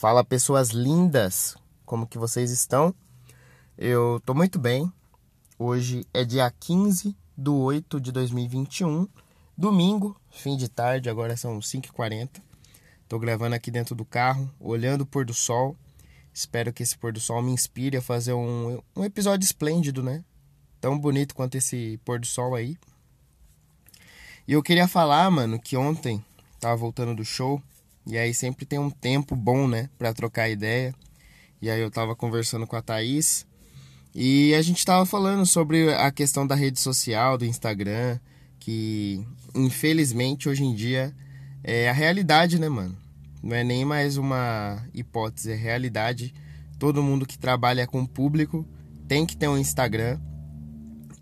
Fala pessoas lindas, como que vocês estão? Eu tô muito bem. Hoje é dia 15 do 8 de 2021, domingo, fim de tarde, agora são 5h40. Tô gravando aqui dentro do carro, olhando o pôr do sol. Espero que esse pôr do sol me inspire a fazer um, um episódio esplêndido, né? Tão bonito quanto esse pôr do sol aí. E eu queria falar, mano, que ontem tava voltando do show e aí sempre tem um tempo bom, né, para trocar ideia. E aí eu tava conversando com a Thaís e a gente tava falando sobre a questão da rede social, do Instagram, que infelizmente hoje em dia é a realidade, né, mano? Não é nem mais uma hipótese, é realidade. Todo mundo que trabalha com público tem que ter um Instagram.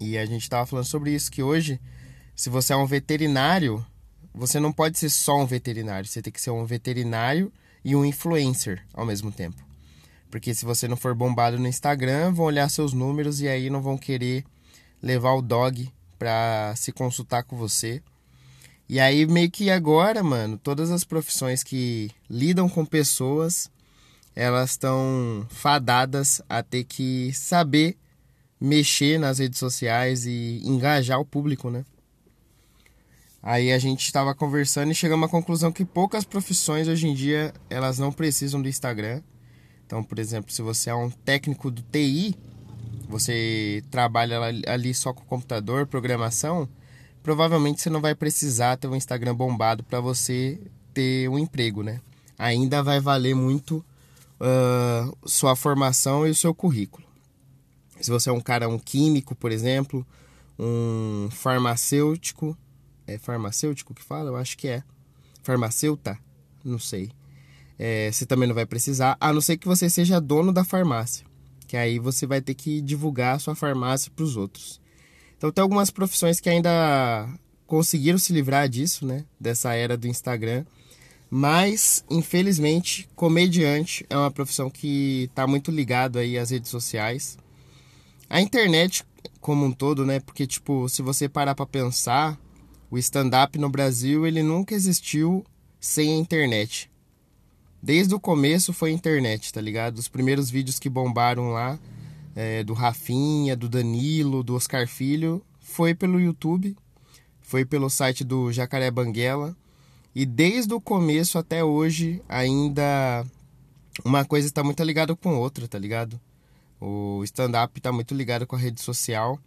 E a gente tava falando sobre isso que hoje, se você é um veterinário, você não pode ser só um veterinário, você tem que ser um veterinário e um influencer ao mesmo tempo. Porque se você não for bombado no Instagram, vão olhar seus números e aí não vão querer levar o dog para se consultar com você. E aí meio que agora, mano, todas as profissões que lidam com pessoas, elas estão fadadas a ter que saber mexer nas redes sociais e engajar o público, né? Aí a gente estava conversando e chegamos à conclusão que poucas profissões hoje em dia elas não precisam do Instagram. Então, por exemplo, se você é um técnico do TI, você trabalha ali só com computador, programação, provavelmente você não vai precisar ter um Instagram bombado para você ter um emprego, né? Ainda vai valer muito uh, sua formação e o seu currículo. Se você é um cara, um químico, por exemplo, um farmacêutico, é farmacêutico que fala? Eu acho que é. Farmacêuta? Não sei. É, você também não vai precisar, a não ser que você seja dono da farmácia. Que aí você vai ter que divulgar a sua farmácia para os outros. Então tem algumas profissões que ainda conseguiram se livrar disso, né? Dessa era do Instagram. Mas, infelizmente, comediante é uma profissão que está muito ligado aí às redes sociais. A internet como um todo, né? Porque, tipo, se você parar para pensar, o stand-up no Brasil ele nunca existiu sem a internet. Desde o começo foi a internet, tá ligado? Os primeiros vídeos que bombaram lá, é, do Rafinha, do Danilo, do Oscar Filho, foi pelo YouTube, foi pelo site do Jacaré Banguela. E desde o começo até hoje, ainda uma coisa está muito ligada com outra, tá ligado? O stand-up está muito ligado com a rede social.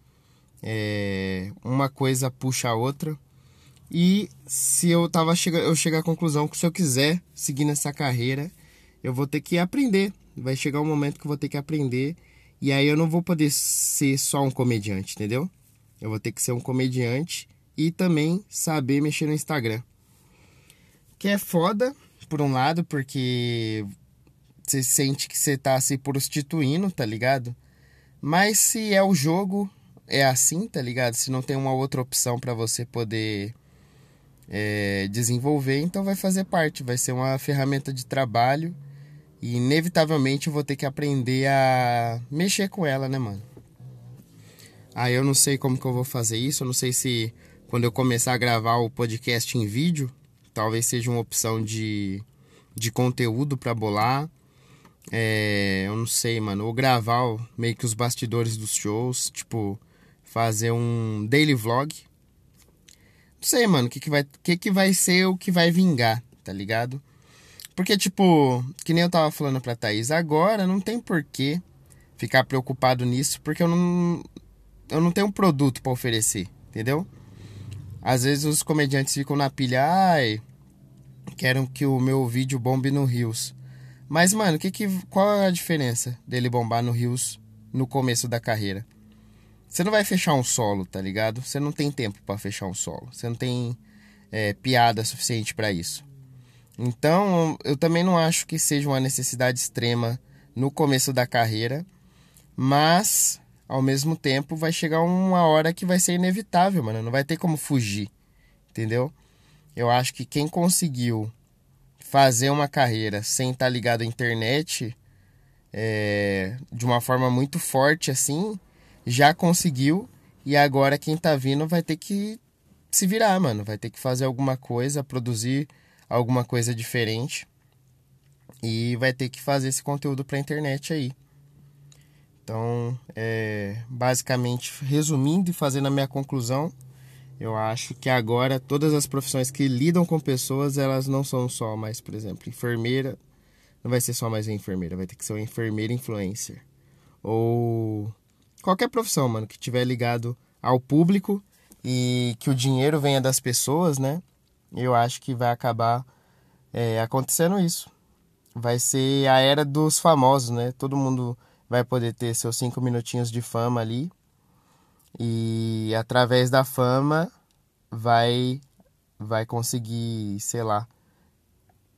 É, uma coisa puxa a outra. E se eu tava chega, eu chegar à conclusão que se eu quiser seguir nessa carreira, eu vou ter que aprender. Vai chegar um momento que eu vou ter que aprender e aí eu não vou poder ser só um comediante, entendeu? Eu vou ter que ser um comediante e também saber mexer no Instagram. Que é foda, por um lado, porque você sente que você tá se prostituindo, tá ligado? Mas se é o jogo, é assim, tá ligado? Se não tem uma outra opção para você poder é, desenvolver, então vai fazer parte, vai ser uma ferramenta de trabalho e inevitavelmente eu vou ter que aprender a mexer com ela, né, mano? Aí eu não sei como que eu vou fazer isso, eu não sei se quando eu começar a gravar o podcast em vídeo, talvez seja uma opção de, de conteúdo para bolar. É, eu não sei, mano. Ou gravar meio que os bastidores dos shows, tipo, fazer um daily vlog sei, mano, o que, que, vai, que, que vai ser o que vai vingar, tá ligado? Porque, tipo, que nem eu tava falando pra Thaís, agora não tem porquê ficar preocupado nisso, porque eu não, eu não tenho um produto para oferecer, entendeu? Às vezes os comediantes ficam na pilha, ai, quero que o meu vídeo bombe no Rios. Mas, mano, que que, qual é a diferença dele bombar no Rios no começo da carreira? Você não vai fechar um solo, tá ligado? Você não tem tempo para fechar um solo. Você não tem é, piada suficiente para isso. Então, eu também não acho que seja uma necessidade extrema no começo da carreira, mas ao mesmo tempo vai chegar uma hora que vai ser inevitável, mano. Não vai ter como fugir, entendeu? Eu acho que quem conseguiu fazer uma carreira sem estar tá ligado à internet é, de uma forma muito forte assim já conseguiu e agora quem tá vindo vai ter que se virar, mano. Vai ter que fazer alguma coisa, produzir alguma coisa diferente. e vai ter que fazer esse conteúdo para a internet aí. Então, é, basicamente, resumindo e fazendo a minha conclusão, eu acho que agora todas as profissões que lidam com pessoas, elas não são só mais, por exemplo, enfermeira, não vai ser só mais uma enfermeira, vai ter que ser uma enfermeira influencer. Ou qualquer profissão, mano, que tiver ligado ao público e que o dinheiro venha das pessoas, né? Eu acho que vai acabar é, acontecendo isso. Vai ser a era dos famosos, né? Todo mundo vai poder ter seus cinco minutinhos de fama ali e através da fama vai vai conseguir, sei lá,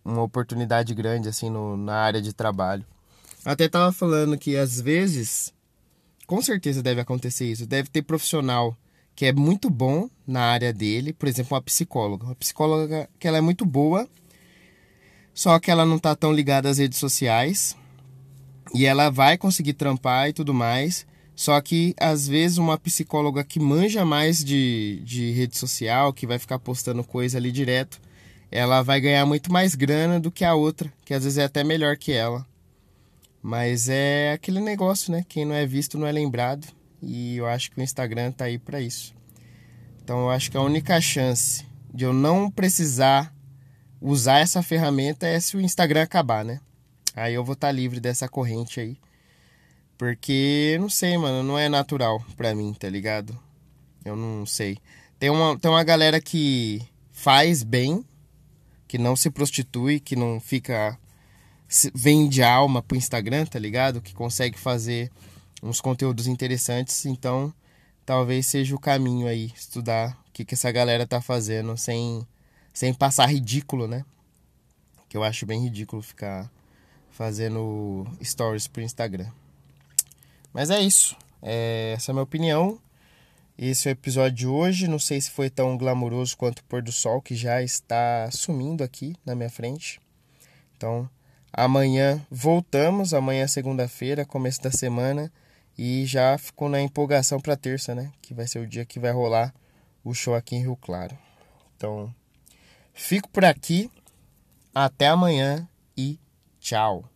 uma oportunidade grande assim no, na área de trabalho. Até tava falando que às vezes, com certeza deve acontecer isso, deve ter profissional que é muito bom na área dele, por exemplo, uma psicóloga. Uma psicóloga que ela é muito boa, só que ela não tá tão ligada às redes sociais e ela vai conseguir trampar e tudo mais. Só que às vezes uma psicóloga que manja mais de, de rede social, que vai ficar postando coisa ali direto, ela vai ganhar muito mais grana do que a outra, que às vezes é até melhor que ela. Mas é aquele negócio, né? Quem não é visto não é lembrado. E eu acho que o Instagram tá aí para isso. Então eu acho que a única chance de eu não precisar usar essa ferramenta é se o Instagram acabar, né? Aí eu vou estar tá livre dessa corrente aí. Porque, não sei, mano, não é natural pra mim, tá ligado? Eu não sei. Tem uma, tem uma galera que faz bem, que não se prostitui, que não fica. Vende alma pro Instagram, tá ligado? Que consegue fazer uns conteúdos interessantes. Então, talvez seja o caminho aí, estudar o que, que essa galera tá fazendo sem, sem passar ridículo, né? Que eu acho bem ridículo ficar fazendo stories pro Instagram. Mas é isso. É, essa é a minha opinião. Esse é o episódio de hoje. Não sei se foi tão glamouroso quanto o pôr do sol, que já está sumindo aqui na minha frente. Então, amanhã voltamos. Amanhã é segunda-feira, começo da semana. E já ficou na empolgação para terça, né? Que vai ser o dia que vai rolar o show aqui em Rio Claro. Então, fico por aqui. Até amanhã e tchau.